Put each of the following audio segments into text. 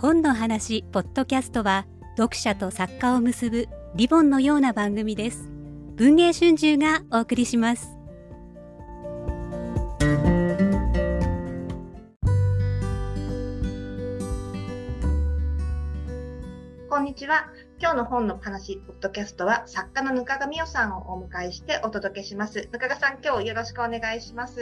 本の話ポッドキャストは読者と作家を結ぶリボンのような番組です。文藝春秋がお送りします。こんにちは。今日の本の話ポッドキャストは作家のぬかがみおさんをお迎えしてお届けします。ぬかがさん今日よろしくお願いします。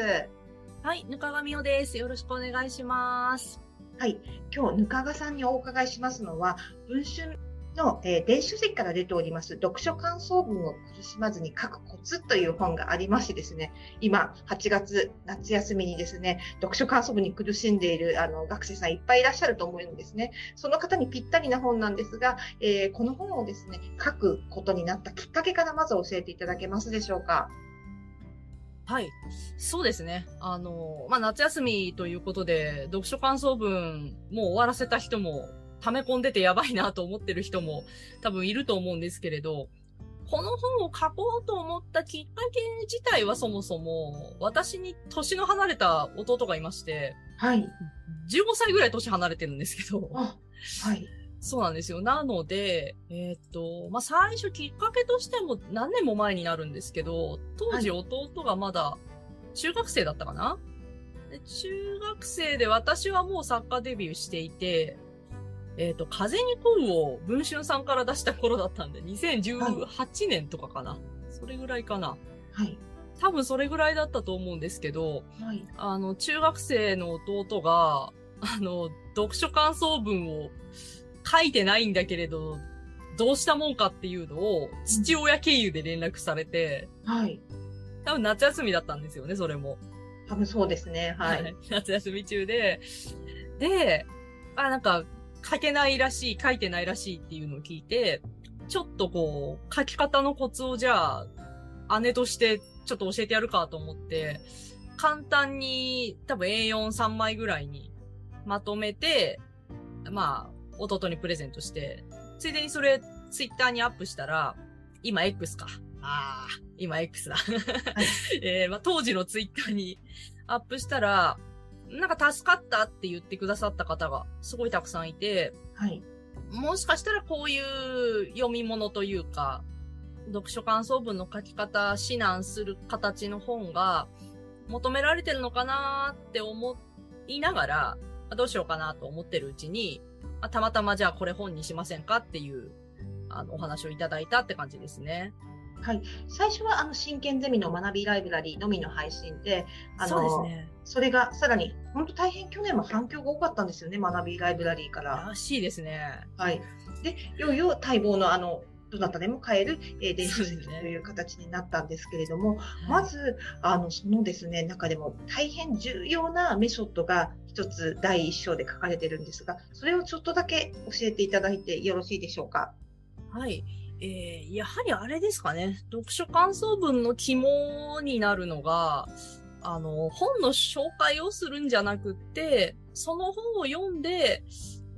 はいぬかがみおです。よろしくお願いしますはい、今日ぬかがさんにお伺いしますのは文春の、えー、電子書籍から出ております読書感想文を苦しまずに書くコツという本がありましてですね、今8月夏休みにですね、読書感想文に苦しんでいるあの学生さんいっぱいいらっしゃると思うんですね。その方にぴったりな本なんですが、えー、この本をですね、書くことになったきっかけからまず教えていただけますでしょうか？はい。そうですね。あの、まあ、夏休みということで、読書感想文、もう終わらせた人も、溜め込んでてやばいなと思ってる人も多分いると思うんですけれど、この本を書こうと思ったきっかけ自体はそもそも、私に年の離れた弟がいまして、はい。15歳ぐらい年離れてるんですけど、はい。そうなんですよ。なので、えー、っと、まあ、最初きっかけとしても何年も前になるんですけど、当時弟がまだ中学生だったかな、はい、で中学生で私はもう作家デビューしていて、えっ、と、風に恋を文春さんから出した頃だったんで、2018年とかかな、はい、それぐらいかな。はい。多分それぐらいだったと思うんですけど、はい、あの、中学生の弟が、あの、読書感想文を書いてないんだけれど、どうしたもんかっていうのを父親経由で連絡されて、はい。多分夏休みだったんですよね、それも。多分そうですね、はい。はい、夏休み中で、で、あ、なんか、書けないらしい、書いてないらしいっていうのを聞いて、ちょっとこう、書き方のコツをじゃあ、姉としてちょっと教えてやるかと思って、簡単に多分 A43 枚ぐらいにまとめて、まあ、弟にプレゼントして、ついでにそれツイッターにアップしたら、今 X か。ああ、今 X だ。えー、まあ、当時のツイッターにアップしたら、なんか助かったって言ってくださった方がすごいたくさんいて、はい。もしかしたらこういう読み物というか、読書感想文の書き方、指南する形の本が求められてるのかなって思いながら、どうしようかなと思ってるうちに、あたまたまじゃあこれ本にしませんかっていう、あの、お話をいただいたって感じですね。はい、最初はあの真剣ゼミの学びライブラリーのみの配信で、あのそ、ね、それがさらに、本当大変去年も反響が多かったんですよね、学びライブラリーから。らしいですね。はい。で、いよいよ待望のあの、どなたでも買える、えー、電子書籍という形になったんですけれども、ね、まず、あの、そのですね、中でも大変重要なメソッドが一つ第一章で書かれてるんですが、それをちょっとだけ教えていただいてよろしいでしょうか？はい。えー、やはりあれですかね。読書感想文の肝になるのが、あの、本の紹介をするんじゃなくって、その本を読んで、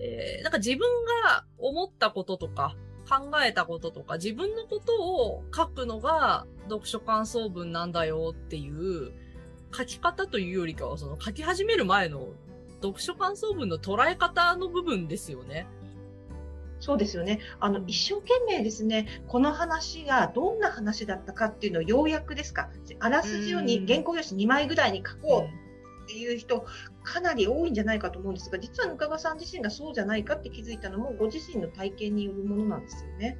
えー、なんか自分が思ったこととか、考えたこととか、自分のことを書くのが読書感想文なんだよっていう、書き方というよりかは、その書き始める前の読書感想文の捉え方の部分ですよね。そうですよね。あの、一生懸命ですね、この話がどんな話だったかっていうのをようやくですか、あらすじをに原稿用紙2枚ぐらいに書こうっていう人、かなり多いんじゃないかと思うんですが、実はぬかがさん自身がそうじゃないかって気づいたのも、ご自身の体験によるものなんですよね。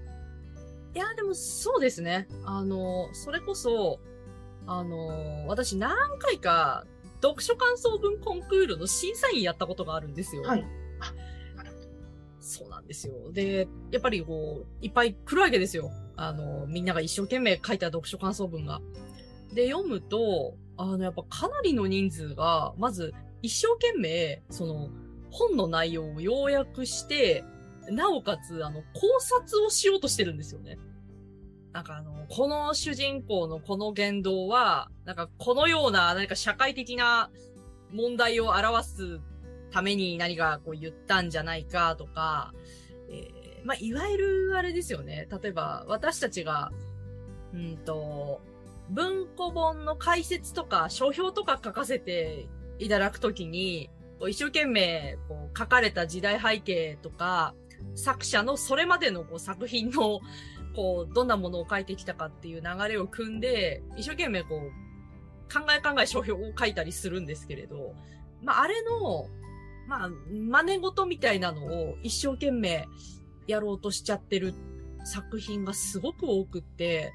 いや、でもそうですね。あの、それこそ、あの、私何回か読書感想文コンクールの審査員やったことがあるんですよ。はい。そうなんですよ。で、やっぱりこう、いっぱい来るわけですよ。あの、みんなが一生懸命書いた読書感想文が。で、読むと、あの、やっぱかなりの人数が、まず、一生懸命、その、本の内容を要約して、なおかつ、あの、考察をしようとしてるんですよね。なんかあの、この主人公のこの言動は、なんかこのような何か社会的な問題を表すために何かこう言ったんじゃないかとか、えー、まあ、いわゆるあれですよね。例えば私たちが、うんと、文庫本の解説とか書評とか書かせていただくときに、一生懸命こう書かれた時代背景とか、作者のそれまでのこう作品の、こう、どんなものを書いてきたかっていう流れを組んで、一生懸命こう、考え考え書評を書いたりするんですけれど、まあ、あれの、まあ、真似事みたいなのを一生懸命やろうとしちゃってる作品がすごく多くって、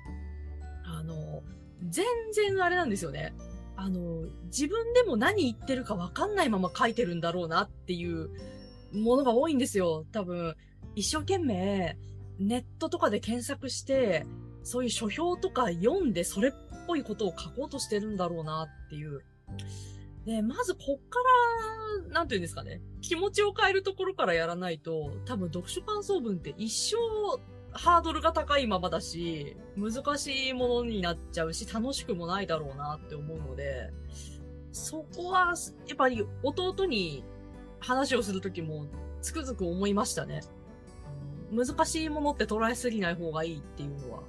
あの、全然あれなんですよね。あの、自分でも何言ってるかわかんないまま書いてるんだろうなっていうものが多いんですよ。多分、一生懸命ネットとかで検索して、そういう書評とか読んでそれっぽいことを書こうとしてるんだろうなっていう。で、まずこっから、なんていうんですかね。気持ちを変えるところからやらないと、多分読書感想文って一生ハードルが高いままだし、難しいものになっちゃうし、楽しくもないだろうなって思うので、そこは、やっぱり弟に話をするときもつくづく思いましたね。難しいものって捉えすぎない方がいいっていうのは。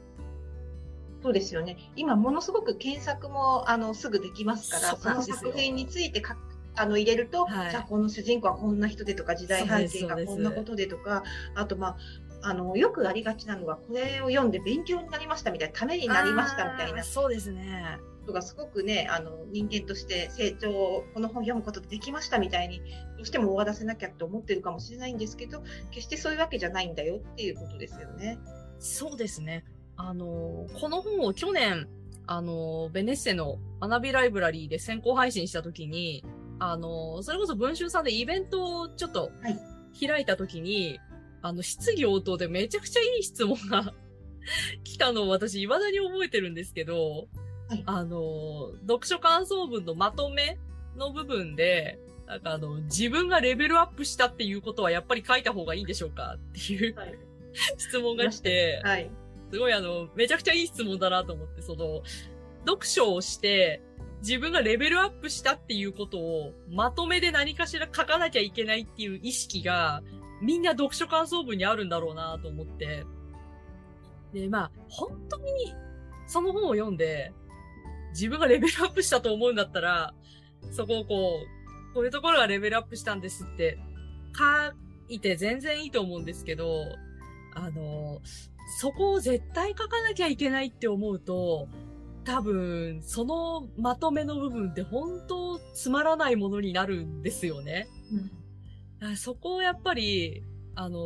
そうですよね。今ものすごく検索もあのすぐできますから、その作品についてかあの入れると、はい、じゃあこの主人公はこんな人でとか時代背景がこんなことでとかあとまああのよくありがちなのがこれを読んで勉強になりましたみたいなためになりましたみたいな。そうですね。がすごくねあの人間として成長をこの本読むことでできましたみたいにどうしても終わらせなきゃって思ってるかもしれないんですけど決してそういうわけじゃないんだよっていうことですよね。そうですね。あのこの本を去年あのベネッセの学びライブラリーで先行配信したときにあの、それこそ文春さんでイベントをちょっと開いたときに、はい、あの、質疑応答でめちゃくちゃいい質問が 来たのを私未だに覚えてるんですけど、はい、あの、読書感想文のまとめの部分で、なんかあの、自分がレベルアップしたっていうことはやっぱり書いた方がいいんでしょうかっていう、はい、質問が来て、はい、すごいあの、めちゃくちゃいい質問だなと思って、その、読書をして、自分がレベルアップしたっていうことをまとめで何かしら書かなきゃいけないっていう意識がみんな読書感想文にあるんだろうなと思って。で、まあ、本当にその本を読んで自分がレベルアップしたと思うんだったら、そこをこう、こういうところがレベルアップしたんですって書いて全然いいと思うんですけど、あの、そこを絶対書かなきゃいけないって思うと、多分、そのまとめの部分って本当つまらないものになるんですよね。うん、そこをやっぱり、あの、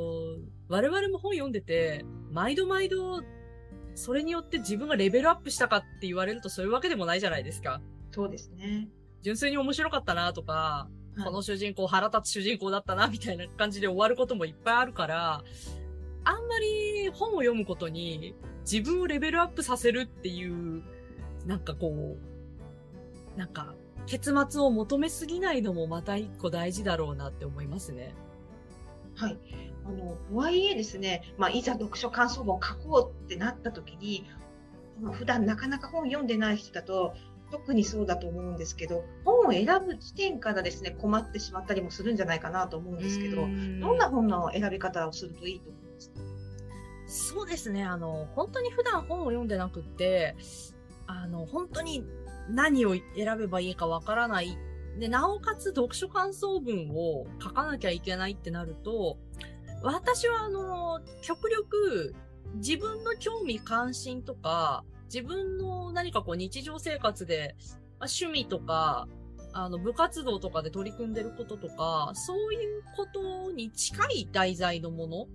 我々も本読んでて、毎度毎度、それによって自分がレベルアップしたかって言われるとそういうわけでもないじゃないですか。そうですね。純粋に面白かったなとか、はい、この主人公腹立つ主人公だったなみたいな感じで終わることもいっぱいあるから、あんまり本を読むことに自分をレベルアップさせるっていうなんかこう、なんか、結末を求めすぎないのもまた一個大事だろうなって思いますね。はい。あの、とはいえですね、まあ、いざ読書感想文を書こうってなった時に、まあ、普段なかなか本読んでない人だと、特にそうだと思うんですけど、本を選ぶ時点からですね、困ってしまったりもするんじゃないかなと思うんですけど、どんな本の選び方をするといいと思いますか？そうですね。あの、本当に普段本を読んでなくって、あの、本当に何を選べばいいかわからない。で、なおかつ読書感想文を書かなきゃいけないってなると、私はあの、極力自分の興味関心とか、自分の何かこう日常生活で、まあ、趣味とか、あの、部活動とかで取り組んでることとか、そういうことに近い題材のもの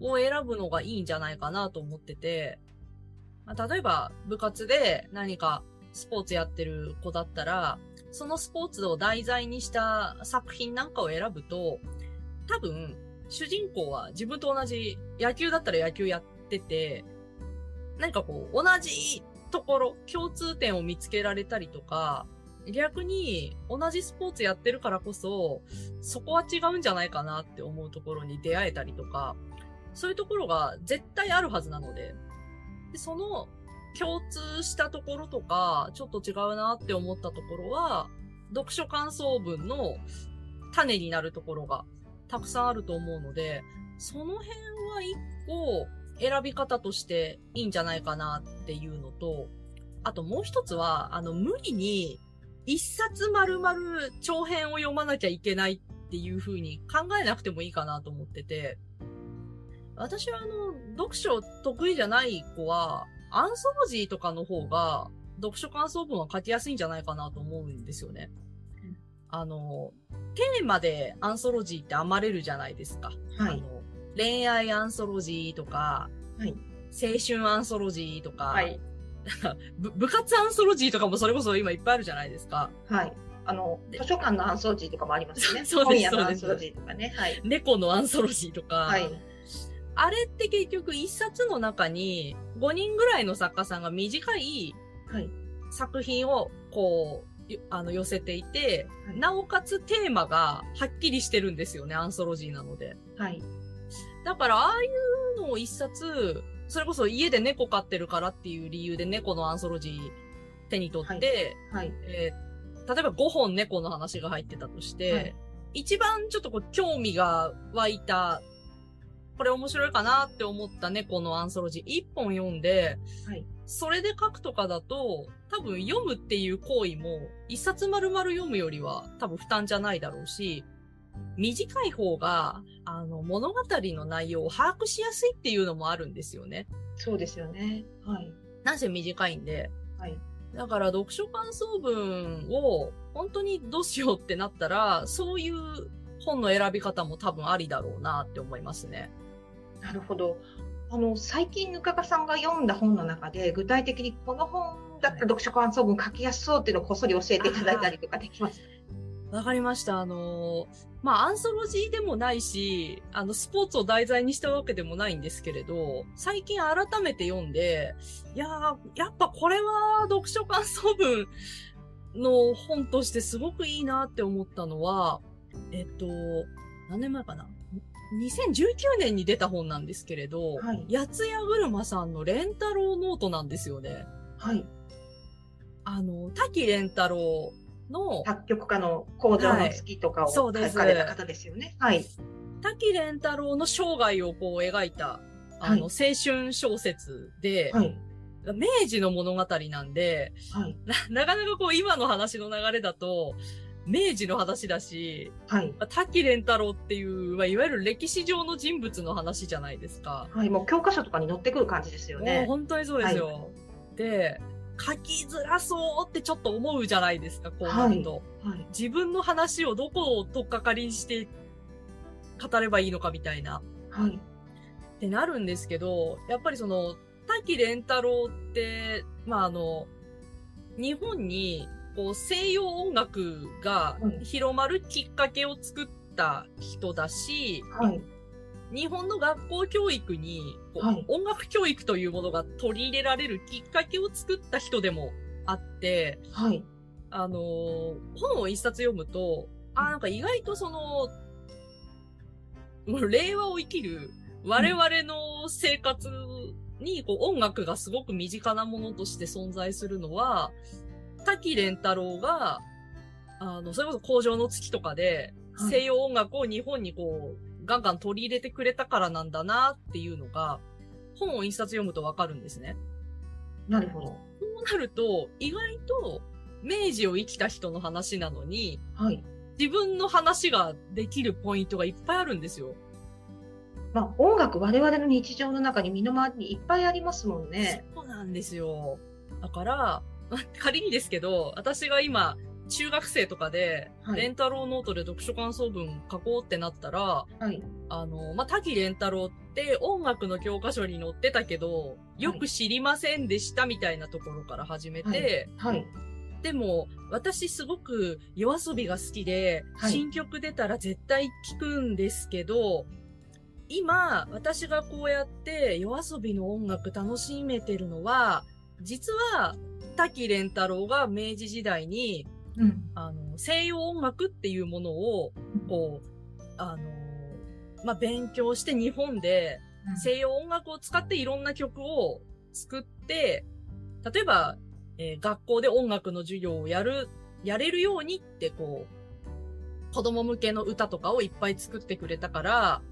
を選ぶのがいいんじゃないかなと思ってて、まあ、例えば部活で何かスポーツやってる子だったら、そのスポーツを題材にした作品なんかを選ぶと、多分、主人公は自分と同じ野球だったら野球やってて、何かこう、同じところ、共通点を見つけられたりとか、逆に同じスポーツやってるからこそ、そこは違うんじゃないかなって思うところに出会えたりとか、そういうところが絶対あるはずなので、で、その共通したところとか、ちょっと違うなって思ったところは、読書感想文の種になるところがたくさんあると思うので、その辺は一個選び方としていいんじゃないかなっていうのと、あともう一つは、あの、無理に一冊丸々長編を読まなきゃいけないっていう風に考えなくてもいいかなと思ってて、私はあの、読書得意じゃない子は、アンソロジーとかの方が、読書感想文は書きやすいんじゃないかなと思うんですよね。うんあの、テーマでアンソロジーって編まれるじゃないですか。はい。あの恋愛アンソロジーとか、はい青春アンソロジーとか、はい。ぶ部活アンソロジーとかもそれこそ今いっぱいあるじゃないですか。はい。あの、で図書館のアンソロジーとかもありますよね。そうですそうですアンソロジーとかね。はい。猫のアンソロジーとか、はい。あれって結局一冊の中に5人ぐらいの作家さんが短いはい。作品をこう、よあの寄せていて、はいなおかつテーマがはっきりしてるんですよね、アンソロジーなので。はい。だから、ああいうのを一冊、それこそ家で猫飼ってるからっていう理由で猫のアンソロジー手に取って、はい。えー例えば5本猫の話が入ってたとして、はい一番ちょっとこう興味が湧いた、これ面白いかなって思った猫のアンソロジー1本読んで、はいそれで書くとかだと、多分読むっていう行為も一冊丸々読むよりは多分負担じゃないだろうし、短い方が、あの、物語の内容を把握しやすいっていうのもあるんですよね。そうですよね。はい。なんせ短いんで。はい。だから読書感想文を本当にどうしようってなったら、そういう本の選び方も多分ありだろうなって思いますね。なるほど。あの、最近、ぬかがさんが読んだ本の中で、具体的にこの本だったら読書感想文書きやすそうっていうのをこっそり教えていただいたりとかできますわかりました。あのーまあ、アンソロジーでもないし、あの、スポーツを題材にしたわけでもないんですけれど、最近改めて読んで、いやー、やっぱこれは読書感想文の本としてすごくいいなって思ったのは、えっと、何年前かな？?2019 年に出た本なんですけれど、はい八谷車さんのレンタロウノートなんですよね。はい。あの、滝レンタロウの、作曲家の工場の月とかを書そうですかれた方ですよね。はい。滝蓮太郎の生涯をこう描いた、あの、青春小説で、はい。明治の物語なんで、はい。な、なかなかこう今の話の流れだと、明治の話だし、はい。滝蓮太郎っていう、まあ、いわゆる歴史上の人物の話じゃないですか。はい。もう教科書とかに載ってくる感じですよね。本当にそうですよ。で、書きづらそうってちょっと思うじゃないですか、こうなると。はい。自分の話をどこを取っかかりにして語ればいいのかみたいな。はい。ってなるんですけど、やっぱりその、滝蓮太郎って、まああの、日本に、こう、西洋音楽がうん広まるきっかけを作った人だし、はい。日本の学校教育に、こうはい音楽教育というものが取り入れられるきっかけを作った人でもあって、はい。あのー本を一冊読むと、あ、なんか意外とその、令和を生きる我々の生活にこう音楽がすごく身近なものとして存在するのは、滝蓮太郎が、あの、それこそ工場の月とかで、はい西洋音楽を日本にこう、ガンガン取り入れてくれたからなんだなっていうのが、本を一冊読むとわかるんですね。なるほど。こうなると、意外と明治を生きた人の話なのに、はい。自分の話ができるポイントがいっぱいあるんですよ。まあ、音楽、我々の日常の中に身の回りにいっぱいありますもんね。そうなんですよ。だから、ま 仮にですけど、私が今、中学生とかで、はいレンタロウノートで読書感想文書こうってなったら、はい。あの、まあ、滝レンタロウって音楽の教科書に載ってたけど、よく知りませんでしたみたいなところから始めて、はい。でも、私すごく夜遊びが好きで、はい新曲出たら絶対聴くんですけど、今、私がこうやって夜遊びの音楽楽しめてるのは、実は、滝蓮太郎が明治時代に、うん。あの、西洋音楽っていうものを、こう、あの、まあ、勉強して日本で西洋音楽を使っていろんな曲を作って、例えば、えー学校で音楽の授業をやる、やれるようにってこう、子供向けの歌とかをいっぱい作ってくれたから、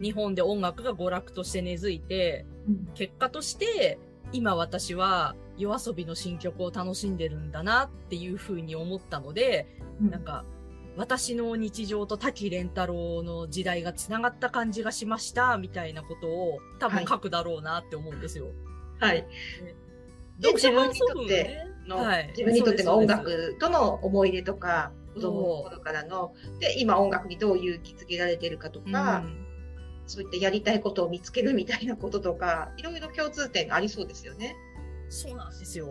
日本で音楽が娯楽として根付いて、うん。結果として、今私は夜遊びの新曲を楽しんでるんだなっていうふうに思ったので、うん。なんか、私の日常と滝蓮太郎の時代が繋がった感じがしました、みたいなことを多分書くだろうなって思うんですよ。はい。で読書自分にと感想文ってねのはい。自分にとっての音楽との思い出とか、子供の頃からの、で、今音楽にどう勇気づけられてるかとか、うんそういったやりたいことを見つけるみたいなこととか、いろいろ共通点がありそうですよね。そうなんですよ。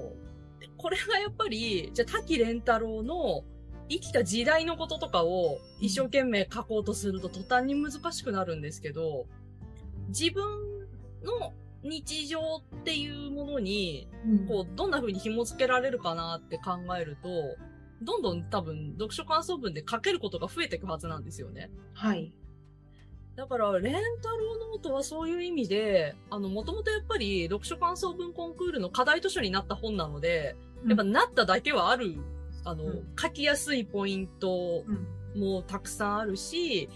でこれがやっぱり、じゃあ滝蓮太郎の生きた時代のこととかを一生懸命書こうとすると途端に難しくなるんですけど、自分の日常っていうものに、こう、どんな風に紐付けられるかなって考えると、どんどん多分読書感想文で書けることが増えていくはずなんですよね。はい。だから、レンタローノートはそういう意味で、あの、もともとやっぱり読書感想文コンクールの課題図書になった本なので、やっぱなっただけはある、あの、うん。書きやすいポイントうん、もたくさんあるし、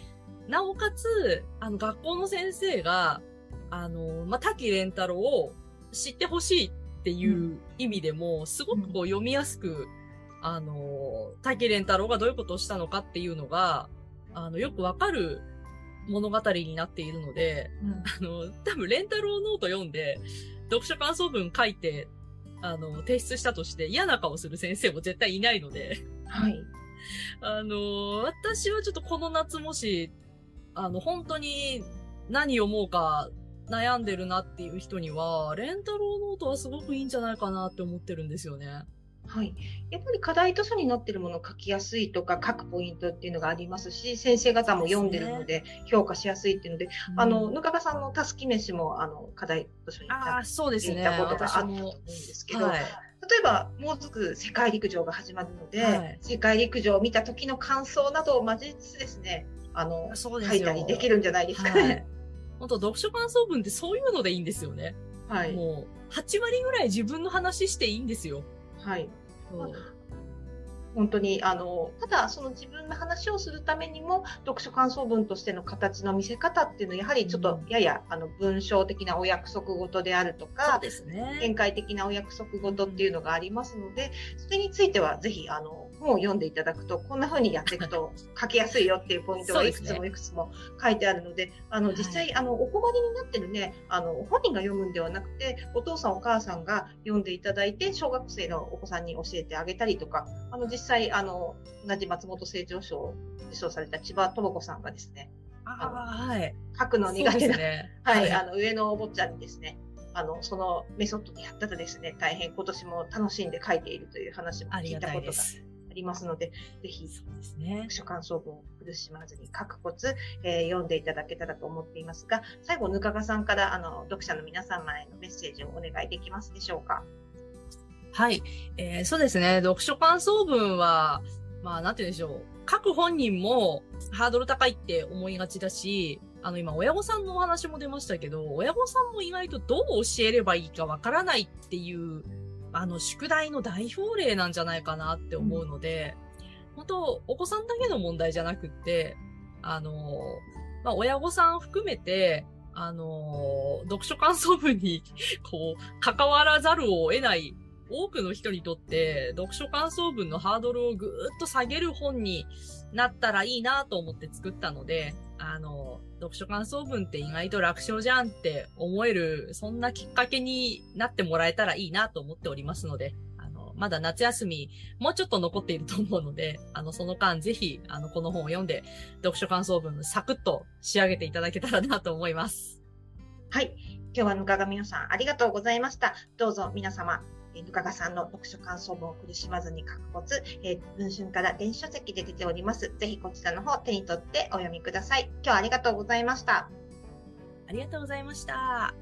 なおかつ、あの、学校の先生が、あの、まあ、滝蓮太郎を知ってほしいっていう意味でも、すごくこう読みやすく、あの、滝蓮太郎がどういうことをしたのかっていうのが、あの、よくわかる物語になっているので、あの、多分、レンタローノート読んで、読書感想文書いて、あの、提出したとして嫌な顔する先生も絶対いないので、はい。あの、私はちょっとこの夏もし、あの、本当に何読もうか悩んでるなっていう人には、レンタローノートはすごくいいんじゃないかなって思ってるんですよね。はい。やっぱり課題図書になっているものを書きやすいとか書くポイントっていうのがありますし、先生方も読んでるので評価しやすいっていうので、あの、ぬかがさんのたすき飯も、あの、課題図書にあなあ、そうですね。っていたことがあったと思うんですけど、はい。例えば、もうすぐ世界陸上が始まるので、はい世界陸上を見た時の感想などを交えつつですね、あの。書いたりできるんじゃないですかはいね。。本当読書感想文ってそういうのでいいんですよね。はい。もう、8割ぐらい自分の話していいんですよ。はい。本当に、あの、ただ、その自分の話をするためにも、読書感想文としての形の見せ方っていうのは、やはりちょっとうんやや、あの、文章的なお約束事であるとそうか、ですね。展開的なお約束事っていうのがありますので、それについてはぜひ、あの、本を読んでいただくと、こんな風にやっていくと書きやすいよっていうポイントがいくつもいくつも書いてあるので、あの、はい。実際、あの、お困りになってるね、あの、本人が読むんではなくて、お父さんお母さんが読んでいただいて、小学生のお子さんに教えてあげたりとか、あの、実際、あの、同じ松本清張賞を受賞された千葉智子さんがですね、ああ、はい。書くの苦手なですね。はい、あの上のお坊ちゃんにですね、あのそのメソッドでやったらですね、大変今年も楽しんで書いているという話も聞いたことがりますので、ぜひそうですね読。書感想文を苦しまずに書くコツ、えー読んでいただけたらと思っていますが、最後、ぬかがさんからあの読者の皆様へのメッセージをお願いできますでしょうか？はい。えーそうですね。読書感想文は、まあ、なんて言うんでしょう。書く本人もハードル高いって思いがちだし、あの、今、親御さんのお話も出ましたけど、親御さんも意外とどう教えればいいかわからないっていう、あの、宿題の代表例なんじゃないかなって思うので、本当お子さんだけの問題じゃなくって、あの、まあ、親御さん含めて、あの、読書感想文に、こう、関わらざるを得ない多くの人にとって、読書感想文のハードルをぐーっと下げる本になったらいいなと思って作ったので、あの、読書感想文って意外と楽勝じゃんって思える、そんなきっかけになってもらえたらいいなと思っておりますので、あの、まだ夏休み、もうちょっと残っていると思うので、あの、その間ぜひ、あの、この本を読んで、読書感想文サクッと仕上げていただけたらなと思います。はい。今日はぬかがみのさんありがとうございました。どうぞ皆様、えぬかがさんの読書感想文を苦しまずに書くコツ、え文春から電子書籍で出ております。ぜひこちらの方手に取ってお読みください。今日はありがとうございました。ありがとうございました。